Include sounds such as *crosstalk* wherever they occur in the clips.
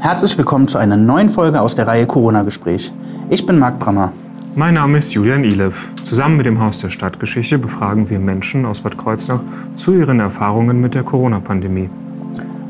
Herzlich willkommen zu einer neuen Folge aus der Reihe Corona-Gespräch. Ich bin Marc Brammer. Mein Name ist Julian Ilev. Zusammen mit dem Haus der Stadtgeschichte befragen wir Menschen aus Bad Kreuznach zu ihren Erfahrungen mit der Corona-Pandemie.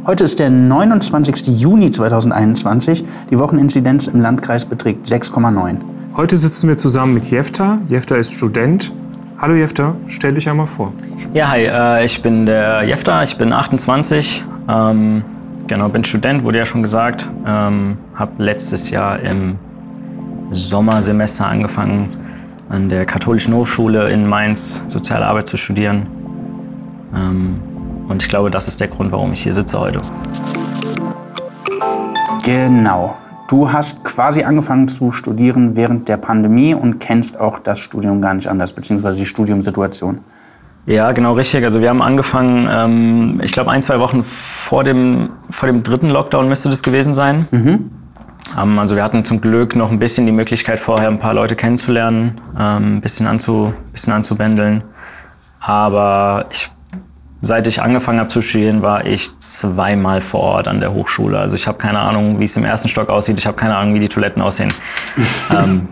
Heute ist der 29. Juni 2021. Die Wocheninzidenz im Landkreis beträgt 6,9. Heute sitzen wir zusammen mit Jefta. Jefta ist Student. Hallo Jefta, stell dich einmal vor. Ja, hi, äh, ich bin der Jefta, ich bin 28, ähm, genau, bin Student, wurde ja schon gesagt. Ähm, habe letztes Jahr im Sommersemester angefangen, an der Katholischen Hochschule in Mainz Soziale Arbeit zu studieren. Ähm, und ich glaube, das ist der Grund, warum ich hier sitze heute. Genau. Du hast quasi angefangen zu studieren während der Pandemie und kennst auch das Studium gar nicht anders, beziehungsweise die Studiumsituation. Ja, genau richtig. Also wir haben angefangen, ähm, ich glaube ein, zwei Wochen vor dem, vor dem dritten Lockdown müsste das gewesen sein. Mhm. Ähm, also wir hatten zum Glück noch ein bisschen die Möglichkeit vorher ein paar Leute kennenzulernen, ähm, ein bisschen, anzu, bisschen anzubändeln. Aber ich Seit ich angefangen habe zu studieren, war ich zweimal vor Ort an der Hochschule. Also ich habe keine Ahnung, wie es im ersten Stock aussieht. Ich habe keine Ahnung, wie die Toiletten aussehen. *laughs*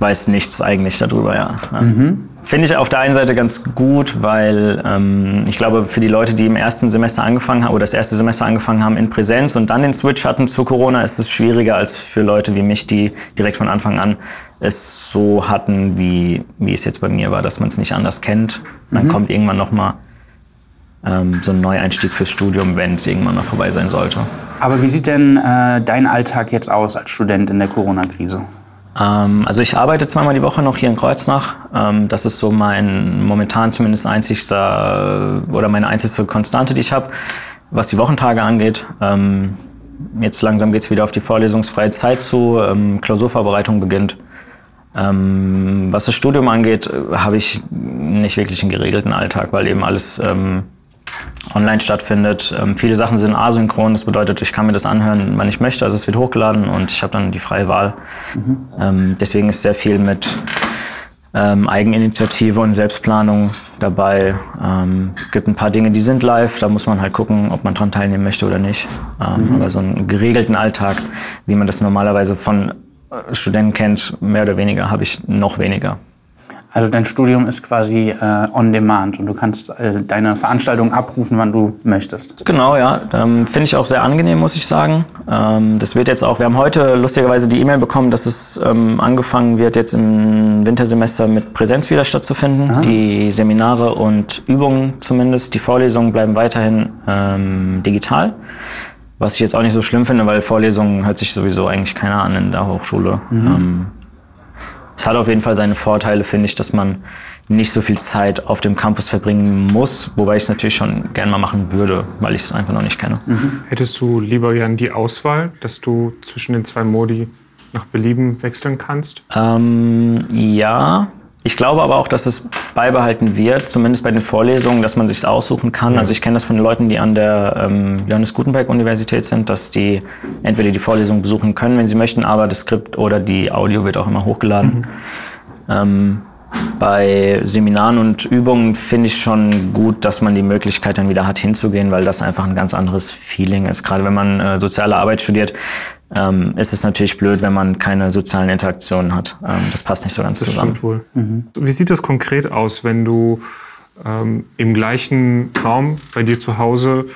weiß nichts eigentlich darüber, ja. Mhm. Finde ich auf der einen Seite ganz gut, weil ähm, ich glaube, für die Leute, die im ersten Semester angefangen haben oder das erste Semester angefangen haben in Präsenz und dann den Switch hatten zu Corona, ist es schwieriger als für Leute wie mich, die direkt von Anfang an es so hatten, wie, wie es jetzt bei mir war, dass man es nicht anders kennt. Man mhm. kommt irgendwann nochmal ähm, so ein Neueinstieg fürs Studium, wenn es irgendwann mal vorbei sein sollte. Aber wie sieht denn äh, dein Alltag jetzt aus als Student in der Corona-Krise? Ähm, also ich arbeite zweimal die Woche noch hier in Kreuznach. Ähm, das ist so mein momentan zumindest einzigster oder meine einzigste Konstante, die ich habe, was die Wochentage angeht. Ähm, jetzt langsam geht es wieder auf die vorlesungsfreie Zeit zu. Klausurvorbereitung beginnt. Was das Studium angeht, äh, habe ich nicht wirklich einen geregelten Alltag, weil eben alles online stattfindet. Ähm, viele Sachen sind asynchron, das bedeutet, ich kann mir das anhören, wann ich möchte. Also es wird hochgeladen und ich habe dann die freie Wahl. Mhm. Ähm, deswegen ist sehr viel mit ähm, Eigeninitiative und Selbstplanung dabei. Ähm, gibt ein paar Dinge, die sind live, da muss man halt gucken, ob man dran teilnehmen möchte oder nicht. Ähm, mhm. Aber so einen geregelten Alltag, wie man das normalerweise von äh, Studenten kennt, mehr oder weniger, habe ich noch weniger. Also dein Studium ist quasi äh, on demand und du kannst äh, deine Veranstaltung abrufen, wann du möchtest. Genau, ja. Ähm, Finde ich auch sehr angenehm, muss ich sagen. Ähm, das wird jetzt auch, wir haben heute lustigerweise die E-Mail bekommen, dass es ähm, angefangen wird, jetzt im Wintersemester mit Präsenz wieder stattzufinden. Aha. Die Seminare und Übungen zumindest, die Vorlesungen bleiben weiterhin ähm, digital. Was ich jetzt auch nicht so schlimm finde, weil Vorlesungen hört sich sowieso eigentlich keiner an in der Hochschule. Mhm. Es hat auf jeden Fall seine Vorteile, finde ich, dass man nicht so viel Zeit auf dem Campus verbringen muss, wobei ich es natürlich schon gerne mal machen würde, weil ich es einfach noch nicht kenne. Mhm. Hättest du lieber Jan die Auswahl, dass du zwischen den zwei Modi nach Belieben wechseln kannst? Ähm, ja, ich glaube aber auch, dass es beibehalten wird, zumindest bei den Vorlesungen, dass man sich aussuchen kann. Ja. Also ich kenne das von den Leuten, die an der ähm, Johannes Gutenberg Universität sind, dass die entweder die Vorlesung besuchen können, wenn sie möchten, aber das Skript oder die Audio wird auch immer hochgeladen. Mhm. Ähm, bei Seminaren und Übungen finde ich schon gut, dass man die Möglichkeit dann wieder hat, hinzugehen, weil das einfach ein ganz anderes Feeling ist. Gerade wenn man äh, soziale Arbeit studiert, ähm, ist es natürlich blöd, wenn man keine sozialen Interaktionen hat. Ähm, das passt nicht so ganz das zusammen. Das stimmt wohl. Mhm. Wie sieht das konkret aus, wenn du ähm, im gleichen Raum bei dir zu Hause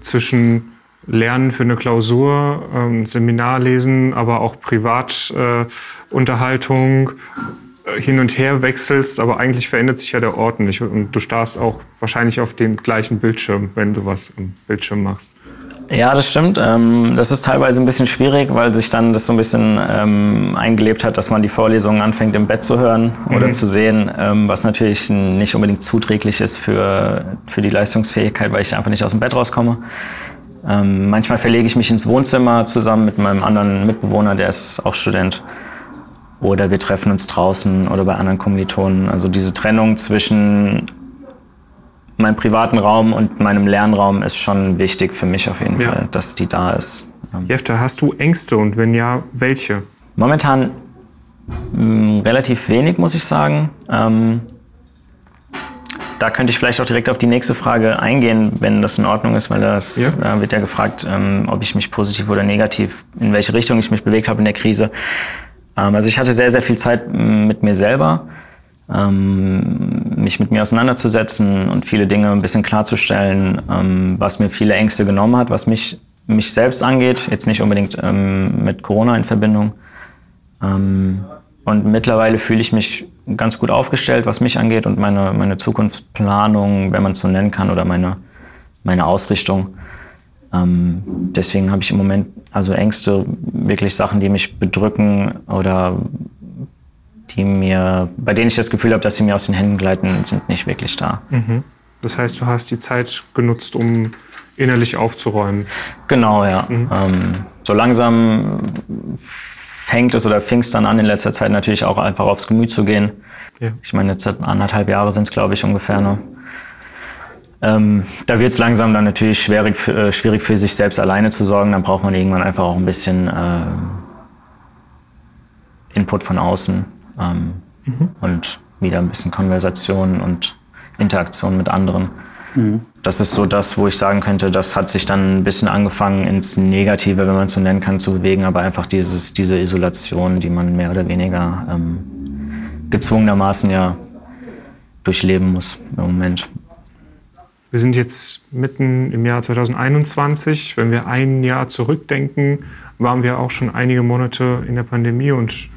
zwischen Lernen für eine Klausur, ähm, Seminar lesen, aber auch Privatunterhaltung äh, hin und her wechselst, aber eigentlich verändert sich ja der Ort nicht und du starrst auch wahrscheinlich auf den gleichen Bildschirm, wenn du was am Bildschirm machst. Ja, das stimmt. Ähm, das ist teilweise ein bisschen schwierig, weil sich dann das so ein bisschen ähm, eingelebt hat, dass man die Vorlesungen anfängt im Bett zu hören oder mhm. zu sehen, ähm, was natürlich nicht unbedingt zuträglich ist für, für die Leistungsfähigkeit, weil ich einfach nicht aus dem Bett rauskomme. manchmal verlege ich mich ins Wohnzimmer zusammen mit meinem anderen Mitbewohner, der ist auch Student. Oder wir treffen uns draußen oder bei anderen Kommilitonen. Also diese Trennung zwischen meinem privaten Raum und meinem Lernraum ist schon wichtig für mich auf jeden ja. Fall, dass die da ist. Jefta, hast du Ängste und wenn ja, welche? Momentan mh, mm, relativ wenig, muss ich sagen. Ähm, da könnte ich vielleicht auch direkt auf die nächste Frage eingehen, wenn das in Ordnung ist, weil das Ja. äh, wird ja gefragt, ähm, ob ich mich positiv oder negativ, in welche Richtung ich mich bewegt habe in der Krise. Ähm, also ich hatte sehr, sehr viel Zeit m, mit mir selber, ähm, mich mit mir auseinanderzusetzen und viele Dinge ein bisschen klarzustellen, ähm, was mir viele Ängste genommen hat, was mich, mich selbst angeht, jetzt nicht unbedingt ähm, mit Corona in Verbindung. Ähm, und mittlerweile fühle ich mich ganz gut aufgestellt, was mich angeht und meine, meine Zukunftsplanung, wenn man es so nennen kann, oder meine, meine Ausrichtung. Ähm, deswegen habe ich im Moment also Ängste, wirklich Sachen, die mich bedrücken oder die mir, bei denen ich das Gefühl habe, dass sie mir aus den Händen gleiten, sind nicht wirklich da. Das heißt, du hast die Zeit genutzt, um innerlich aufzuräumen. Genau, ja. Ähm, so langsam fängt es oder fing es dann an in letzter Zeit natürlich auch einfach aufs Gemüt zu gehen. Ja. Ich meine, jetzt anderthalb Jahre sind es, glaube ich, ungefähr. Ne? Ähm, da wird es langsam dann natürlich schwierig, für- äh, schwierig für sich selbst alleine zu sorgen. Dann braucht man irgendwann einfach auch ein bisschen äh, Input von außen ähm, und wieder ein bisschen Konversation und Interaktion mit anderen. Das ist so das, wo ich sagen könnte, das hat sich dann ein bisschen angefangen ins Negative, wenn man es so nennen kann, zu bewegen, aber einfach dieses, diese Isolation, die man mehr oder weniger ähm, gezwungenermaßen ja durchleben muss im Moment. Wir sind jetzt mitten im Jahr 2021. Wenn wir ein Jahr zurückdenken, waren wir auch schon einige Monate in der Pandemie und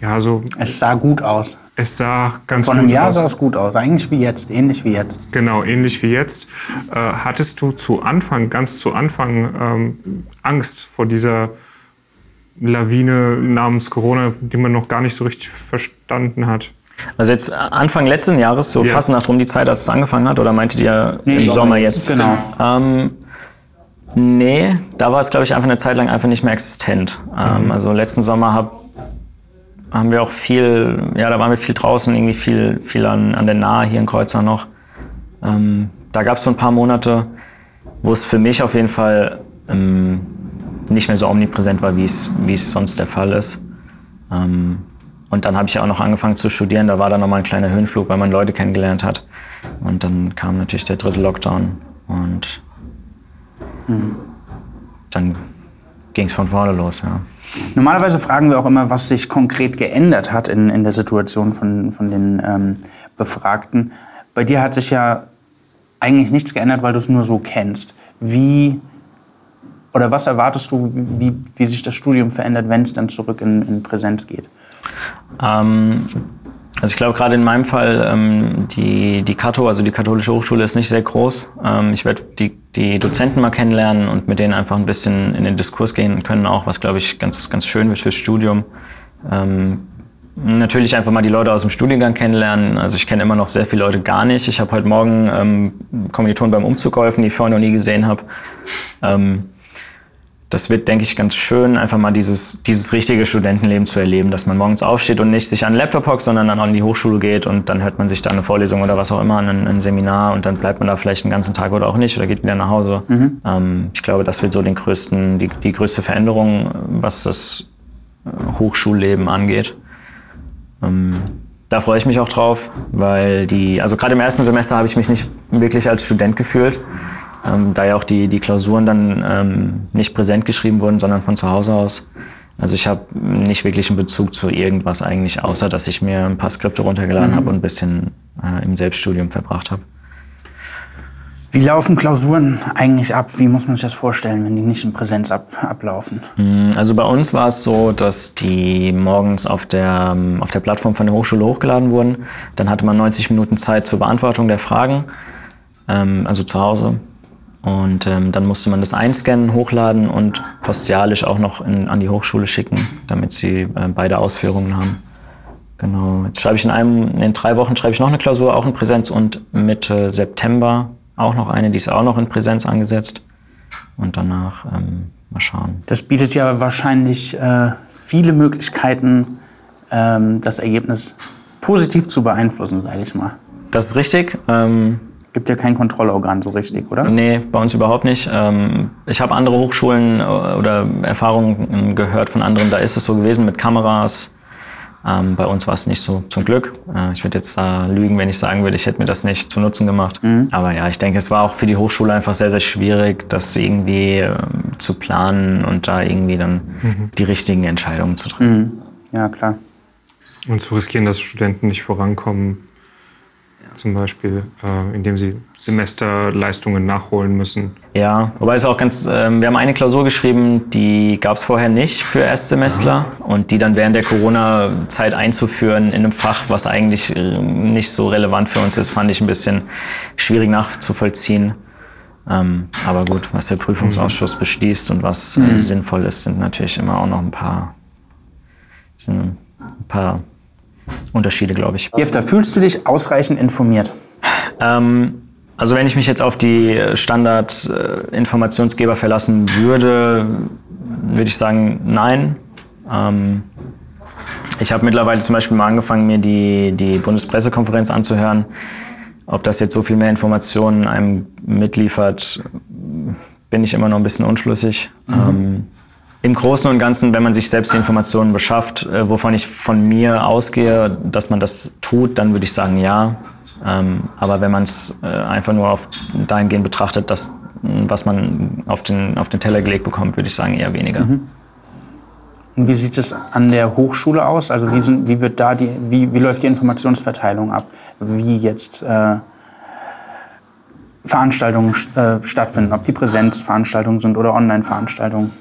ja, so Es sah gut aus. es sah ganz Vor einem gut Jahr aus. sah es gut aus. Eigentlich wie jetzt, ähnlich wie jetzt. Genau, ähnlich wie jetzt. Äh, hattest du zu Anfang, ganz zu Anfang, ähm, Angst vor dieser Lawine namens Corona, die man noch gar nicht so richtig verstanden hat? Also jetzt Anfang letzten Jahres, so Ja. fast nach rum die Zeit, als es angefangen hat, oder meintet ihr Nee, im Sommer Sommer jetzt, genau. Ähm, nee, da war es, glaube ich, einfach eine Zeit lang einfach nicht mehr existent. Ähm, also letzten Sommer hab, haben wir auch viel, ja, da waren wir viel draußen, irgendwie viel, viel an, an der Nahe hier in Kreuzau noch. Ähm, da gab es so ein paar Monate, wo es für mich auf jeden Fall ähm, nicht mehr so omnipräsent war, wie es sonst der Fall ist. Ähm, und dann habe ich ja auch noch angefangen zu studieren. Da war dann nochmal ein kleiner Höhenflug, weil man Leute kennengelernt hat. Und dann kam natürlich der dritte Lockdown. Und dann ging es von vorne los. Ja. Normalerweise fragen wir auch immer, was sich konkret geändert hat in, in der Situation von, von den ähm, Befragten. Bei dir hat sich ja eigentlich nichts geändert, weil du es nur so kennst. Wie oder was erwartest du, wie, wie sich das Studium verändert, wenn es dann zurück in, in Präsenz geht? Ähm, also ich glaube gerade in meinem Fall, ähm, die, die Kato, also die katholische Hochschule ist nicht sehr groß. Ähm, ich werde die, die Dozenten mal kennenlernen und mit denen einfach ein bisschen in den Diskurs gehen können auch, was glaube ich ganz, ganz schön wird fürs Studium. Ähm, natürlich einfach mal die Leute aus dem Studiengang kennenlernen. Also ich kenne immer noch sehr viele Leute gar nicht. Ich habe heute Morgen ähm, Kommilitonen beim Umzug geholfen, die ich vorher noch nie gesehen habe. Ähm, das wird, denke ich, ganz schön, einfach mal dieses, dieses richtige Studentenleben zu erleben, dass man morgens aufsteht und nicht sich an den Laptop hockt, sondern dann an die Hochschule geht und dann hört man sich da eine Vorlesung oder was auch immer, ein, ein Seminar und dann bleibt man da vielleicht einen ganzen Tag oder auch nicht oder geht wieder nach Hause. Ähm, ich glaube, das wird so den größten, die, die größte Veränderung, was das äh, Hochschulleben angeht. Ähm, da freue ich mich auch drauf, weil die, also gerade im ersten Semester habe ich mich nicht wirklich als Student gefühlt, ähm, da ja auch die, die Klausuren dann ähm, nicht präsent geschrieben wurden, sondern von zu Hause aus. Also ich habe nicht wirklich einen Bezug zu irgendwas eigentlich, außer dass ich mir ein paar Skripte runtergeladen habe und ein bisschen äh, im Selbststudium verbracht habe. Wie laufen Klausuren eigentlich ab? Wie muss man sich das vorstellen, wenn die nicht in Präsenz ab, ablaufen? Also bei uns war es so, dass die morgens auf der, ähm, auf der Plattform von der Hochschule hochgeladen wurden. Dann hatte man 90 Minuten Zeit zur Beantwortung der Fragen, ähm, also zu Hause. Und ähm, dann musste man das einscannen, hochladen und postialisch auch noch in, an die Hochschule schicken, damit sie äh, beide Ausführungen haben. Genau. Jetzt schreibe ich in einem, in drei Wochen schreibe ich noch eine Klausur, auch in Präsenz und Mitte September auch noch eine, die ist auch noch in Präsenz angesetzt. Und danach ähm, mal schauen. Das bietet ja wahrscheinlich äh, viele Möglichkeiten, ähm, das Ergebnis positiv zu beeinflussen, sage ich mal. Das ist richtig. Ähm, Gibt ja kein Kontrollorgan so richtig, oder? nee, bei uns überhaupt nicht. Ähm, ich habe andere Hochschulen äh, oder Erfahrungen gehört von anderen, da ist es so gewesen mit Kameras. Ähm, bei uns war es nicht so, zum Glück. Äh, ich würde jetzt äh, lügen, wenn ich sagen würde, ich hätte mir das nicht zu Nutzen gemacht. Mhm. Aber ja, ich denke, es war auch für die Hochschule einfach sehr, sehr schwierig, das irgendwie zu planen und da irgendwie dann mhm. die richtigen Entscheidungen zu treffen. Mhm. Ja, klar. Und zu riskieren, dass Studenten nicht vorankommen, zum Beispiel, äh, indem sie Semesterleistungen nachholen müssen. Ja, wobei es auch ganz, äh, wir haben eine Klausur geschrieben, die gab es vorher nicht für Erstsemestler ja. und die dann während der Corona-Zeit einzuführen in einem Fach, was eigentlich äh, nicht so relevant für uns ist, fand ich ein bisschen schwierig nachzuvollziehen. Ähm, aber gut, was der Prüfungsausschuss mhm. beschließt und was mhm. sinnvoll ist, sind natürlich immer auch noch ein paar, sind ein paar Unterschiede, glaube ich. Jefta, fühlst du dich ausreichend informiert? Ähm, also wenn ich mich jetzt auf die Standard-Informationsgeber verlassen würde, würde ich sagen, nein. Ähm, ich habe mittlerweile zum Beispiel mal angefangen, mir die, die Bundespressekonferenz anzuhören. Ob das jetzt so viel mehr Informationen einem mitliefert, bin ich immer noch ein bisschen unschlüssig. Mhm. Ähm, im Großen und Ganzen, wenn man sich selbst die Informationen beschafft, äh, wovon ich von mir ausgehe, dass man das tut, dann würde ich sagen ja. Ähm, aber wenn man es äh, einfach nur auf dahingehend betrachtet, dass, was man auf den, auf den Teller gelegt bekommt, würde ich sagen eher weniger. Mhm. Und wie sieht es an der Hochschule aus? Also wie, sind, wie, wird da die, wie, wie läuft die Informationsverteilung ab? Wie jetzt äh, Veranstaltungen äh, stattfinden, ob die Präsenzveranstaltungen sind oder Online-Veranstaltungen?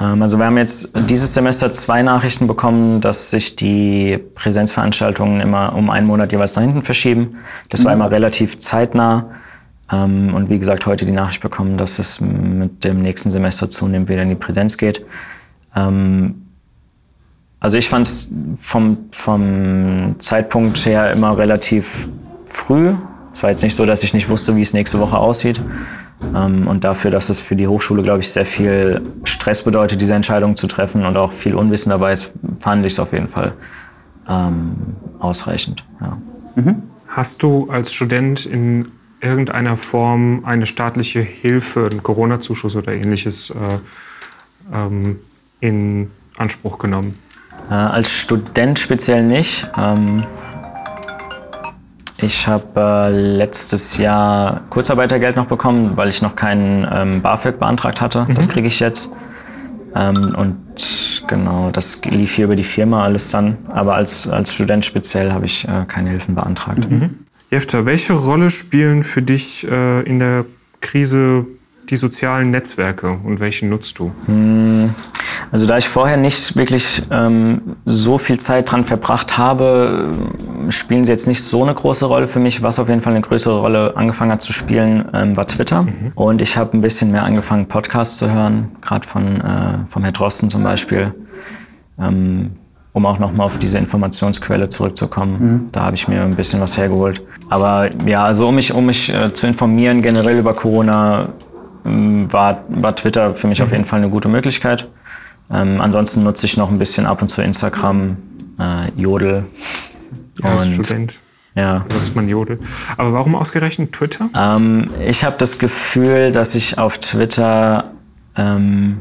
Ähm, also wir haben jetzt dieses Semester zwei Nachrichten bekommen, dass sich die Präsenzveranstaltungen immer um einen Monat jeweils nach hinten verschieben. Das war mhm. immer relativ zeitnah. Ähm, und wie gesagt, heute die Nachricht bekommen, dass es mit dem nächsten Semester zunehmend wieder in die Präsenz geht. Ähm, also ich fand es vom, vom Zeitpunkt her immer relativ früh. Es war jetzt nicht so, dass ich nicht wusste, wie es nächste Woche aussieht. Ähm, und dafür, dass es für die Hochschule, glaube ich, sehr viel Stress bedeutet, diese Entscheidung zu treffen und auch viel Unwissen dabei ist, fand ich es auf jeden Fall ähm, ausreichend. Ja. Mhm. Hast du als Student in irgendeiner Form eine staatliche Hilfe, einen Corona-Zuschuss oder ähnliches äh, ähm, in Anspruch genommen? Äh, als Student speziell nicht. Ähm, ich habe äh, letztes Jahr Kurzarbeitergeld noch bekommen, weil ich noch keinen ähm, BAföG beantragt hatte. Mhm. Das kriege ich jetzt. Ähm, und genau, das lief hier über die Firma alles dann. Aber als, als Student speziell habe ich äh, keine Hilfen beantragt. Mhm. Jefta, welche Rolle spielen für dich äh, in der Krise die sozialen Netzwerke und welche nutzt du? Hm, also da ich vorher nicht wirklich ähm, so viel Zeit dran verbracht habe, spielen sie jetzt nicht so eine große Rolle für mich. Was auf jeden Fall eine größere Rolle angefangen hat zu spielen, ähm, war Twitter. Mhm. Und ich habe ein bisschen mehr angefangen, Podcasts zu hören, gerade von, äh, vom Herrn Drosten zum Beispiel. Ähm, um auch nochmal auf diese Informationsquelle zurückzukommen. Mhm. Da habe ich mir ein bisschen was hergeholt. Aber ja, also um mich, um mich äh, zu informieren generell über Corona, ähm, war, war Twitter für mich mhm. auf jeden Fall eine gute Möglichkeit. Ähm, ansonsten nutze ich noch ein bisschen ab und zu Instagram, äh, Jodel. Ja, als Student ja. nutzt man Jodel. Aber warum ausgerechnet Twitter? Ähm, ich habe das Gefühl, dass ich auf Twitter ähm,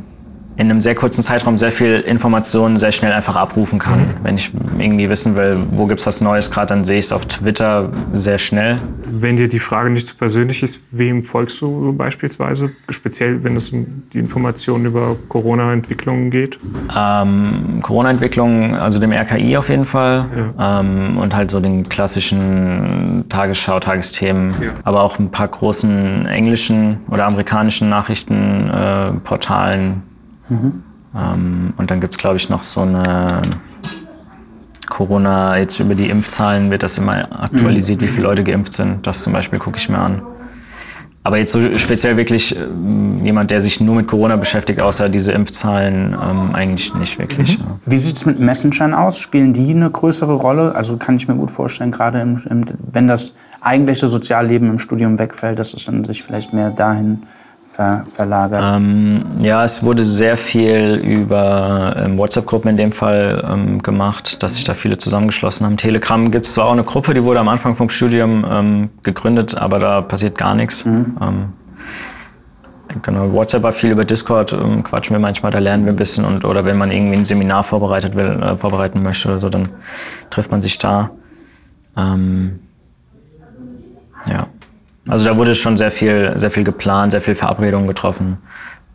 in einem sehr kurzen Zeitraum sehr viel Informationen sehr schnell einfach abrufen kann. Mhm. Wenn ich irgendwie wissen will, wo gibt es was Neues gerade, dann sehe ich es auf Twitter sehr schnell. Wenn dir die Frage nicht zu so persönlich ist, wem folgst du beispielsweise? Speziell, wenn es um die Informationen über Corona-Entwicklungen geht? Ähm, Corona-Entwicklungen, also dem RKI auf jeden Fall. Ja. Ähm, und halt so den klassischen Tagesschau, Tagesthemen. Ja. Aber auch ein paar großen englischen oder amerikanischen Nachrichtenportalen. Äh, Mhm. Ähm, und dann gibt es, glaube ich, noch so eine Corona, jetzt über die Impfzahlen wird das immer aktualisiert, mhm. wie viele Leute geimpft sind. Das zum Beispiel gucke ich mir an. Aber jetzt so speziell wirklich äh, jemand, der sich nur mit Corona beschäftigt, außer diese Impfzahlen, ähm, eigentlich nicht wirklich. Mhm. Ja. Wie sieht es mit Messengern aus? Spielen die eine größere Rolle? Also kann ich mir gut vorstellen, gerade im, im, wenn das eigentliche Sozialleben im Studium wegfällt, dass es dann sich vielleicht mehr dahin ver verlagert? Ähm, ja, es wurde sehr viel über ähm, WhatsApp-Gruppen in dem Fall ähm, gemacht, dass sich da viele zusammengeschlossen haben. Telegram gibt es zwar auch eine Gruppe, die wurde am Anfang vom Studium ähm, gegründet, aber da passiert gar nichts. Mhm. Ähm, genau. WhatsApp war viel über Discord, ähm, quatschen wir manchmal, da lernen wir ein bisschen. Und, oder wenn man irgendwie ein Seminar vorbereitet will, äh, vorbereiten möchte oder so, dann trifft man sich da. Ähm, ja. Also da wurde schon sehr viel, sehr viel geplant, sehr viel Verabredungen getroffen,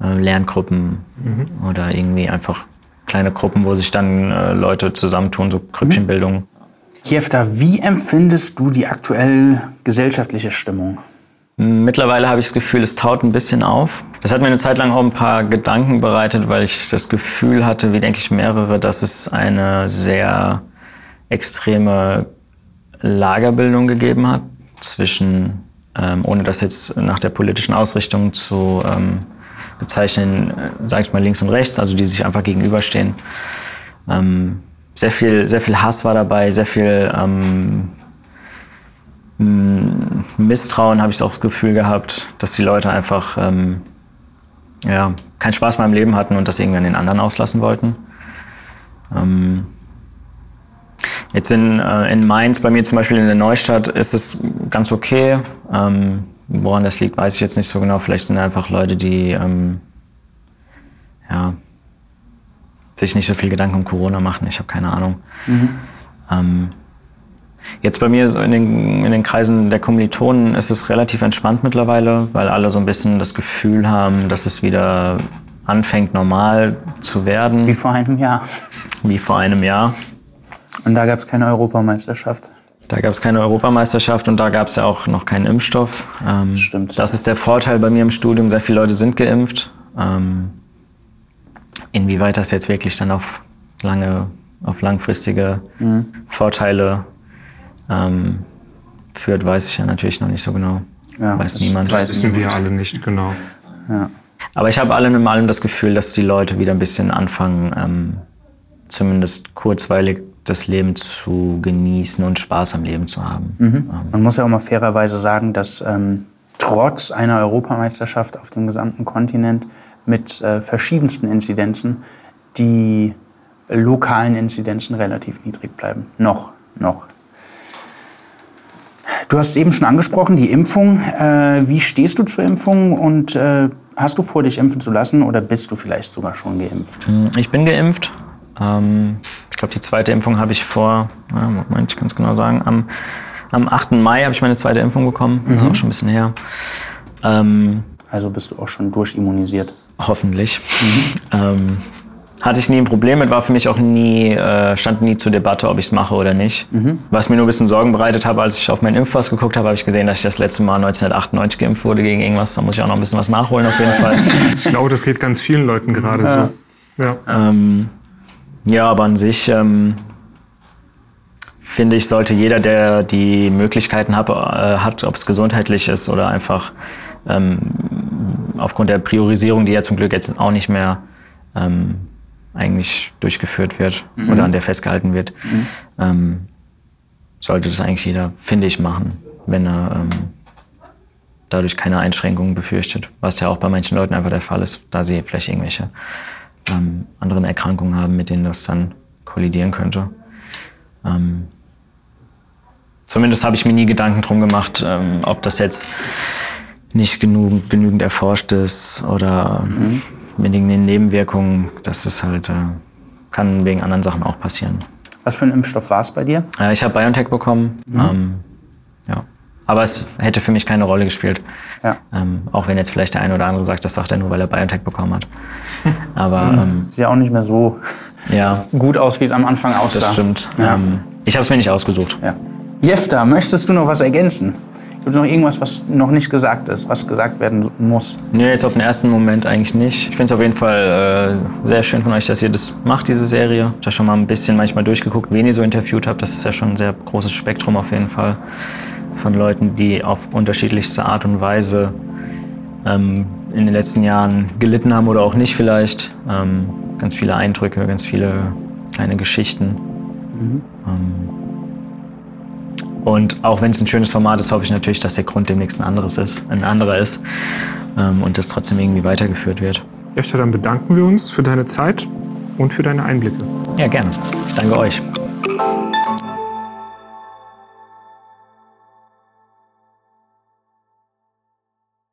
äh, Lerngruppen mhm. oder irgendwie einfach kleine Gruppen, wo sich dann äh, Leute zusammentun, so Grüppchenbildung. Mhm. Jefta, wie empfindest du die aktuell gesellschaftliche Stimmung? Mittlerweile habe ich das Gefühl, es taut ein bisschen auf. Das hat mir eine Zeit lang auch ein paar Gedanken bereitet, weil ich das Gefühl hatte, wie denke ich mehrere, dass es eine sehr extreme Lagerbildung gegeben hat zwischen, ähm, ohne das jetzt nach der politischen Ausrichtung zu ähm, bezeichnen, äh, sage ich mal links und rechts, also die sich einfach gegenüberstehen. Ähm, sehr viel, sehr viel Hass war dabei, sehr viel ähm, Misstrauen habe ich auch das Gefühl gehabt, dass die Leute einfach ähm, ja, keinen Spaß mehr im Leben hatten und das irgendwie an den anderen auslassen wollten. Ähm, jetzt in, äh, in Mainz, bei mir zum Beispiel in der Neustadt, ist es ganz okay. Ähm, woran das liegt, weiß ich jetzt nicht so genau. Vielleicht sind einfach Leute, die ähm, ja, sich nicht so viel Gedanken um Corona machen. Ich habe keine Ahnung. Mhm. Ähm, jetzt bei mir in den, in den Kreisen der Kommilitonen ist es relativ entspannt mittlerweile, weil alle so ein bisschen das Gefühl haben, dass es wieder anfängt normal zu werden. Wie vor einem Jahr. Wie vor einem Jahr. Und da gab es keine Europameisterschaft. Da gab es keine Europameisterschaft und da gab es ja auch noch keinen Impfstoff. Ähm, Stimmt. Das ist der Vorteil bei mir im Studium. Sehr viele Leute sind geimpft. Ähm, Inwieweit das jetzt wirklich dann auf lange, auf langfristige mhm. Vorteile ähm, führt, weiß ich ja natürlich noch nicht so genau. Ja, weiß niemand. Das wissen wir alle nicht genau. Ja. Aber ich habe allen in allem das Gefühl, dass die Leute wieder ein bisschen anfangen, ähm, zumindest kurzweilig das Leben zu genießen und Spaß am Leben zu haben. Mhm. Ähm. Man muss ja auch mal fairerweise sagen, dass ähm, trotz einer Europameisterschaft auf dem gesamten Kontinent mit äh, verschiedensten Inzidenzen, die lokalen Inzidenzen relativ niedrig bleiben. Noch, noch. Du hast es eben schon angesprochen, die Impfung. Äh, wie stehst du zur Impfung und äh, hast du vor, dich impfen zu lassen oder bist du vielleicht sogar schon geimpft? Hm, ich bin geimpft. Ähm, ich glaube, die zweite Impfung habe ich vor, Moment, ich kann es genau sagen, am, am 8. Mai habe ich meine zweite Impfung bekommen, mhm. auch schon ein bisschen her. Ähm, also bist du auch schon durchimmunisiert? Hoffentlich. Mhm. Ähm, hatte ich nie ein Problem mit, war für mich auch nie, äh, stand nie zur Debatte, ob ich es mache oder nicht. Mhm. Was mir nur ein bisschen Sorgen bereitet habe, als ich auf meinen Impfpass geguckt habe, habe ich gesehen, dass ich das letzte Mal 1998 geimpft wurde gegen irgendwas. Da muss ich auch noch ein bisschen was nachholen auf jeden *laughs* Fall. ich glaube, das geht ganz vielen Leuten gerade ja. so. Ja. Ähm, ja, aber an sich ähm, finde ich, sollte jeder, der die Möglichkeiten hab, äh, hat, ob es gesundheitlich ist oder einfach ähm, aufgrund der Priorisierung, die ja zum Glück jetzt auch nicht mehr ähm, eigentlich durchgeführt wird mhm. oder an der festgehalten wird, mhm. ähm, sollte das eigentlich jeder, finde ich, machen, wenn er ähm, dadurch keine Einschränkungen befürchtet, was ja auch bei manchen Leuten einfach der Fall ist, da sie vielleicht irgendwelche ähm, anderen Erkrankungen haben, mit denen das dann kollidieren könnte. Ähm, zumindest habe ich mir nie Gedanken drum gemacht, ähm, ob das jetzt nicht genug, genügend erforscht ist oder mhm. mit den Nebenwirkungen, das ist halt, äh, kann wegen anderen Sachen auch passieren. Was für ein Impfstoff war es bei dir? Äh, ich habe BioNTech bekommen. Mhm. Ähm, ja. Aber es hätte für mich keine Rolle gespielt. Ja. Ähm, auch wenn jetzt vielleicht der eine oder andere sagt, das sagt er nur, weil er BioNTech bekommen hat. *laughs* Aber mhm. ähm, sieht ja auch nicht mehr so *laughs* ja. gut aus, wie es am Anfang aussah. Das stimmt. Ja. Ähm, ich habe es mir nicht ausgesucht. Ja. Jefta, möchtest du noch was ergänzen? Gibt es noch irgendwas, was noch nicht gesagt ist, was gesagt werden muss? Nee, jetzt auf den ersten Moment eigentlich nicht. Ich finde es auf jeden Fall äh, sehr schön von euch, dass ihr das macht, diese Serie. Ich habe schon mal ein bisschen manchmal durchgeguckt, wen ihr so interviewt habt. Das ist ja schon ein sehr großes Spektrum auf jeden Fall von Leuten, die auf unterschiedlichste Art und Weise ähm, in den letzten Jahren gelitten haben oder auch nicht vielleicht. Ähm, ganz viele Eindrücke, ganz viele kleine Geschichten. Mhm. Und auch wenn es ein schönes Format ist, hoffe ich natürlich, dass der Grund demnächst ein anderes ist, ein anderer ist ähm, und das trotzdem irgendwie weitergeführt wird. Ja, dann bedanken wir uns für deine Zeit und für deine Einblicke. Ja, gerne. Ich danke euch.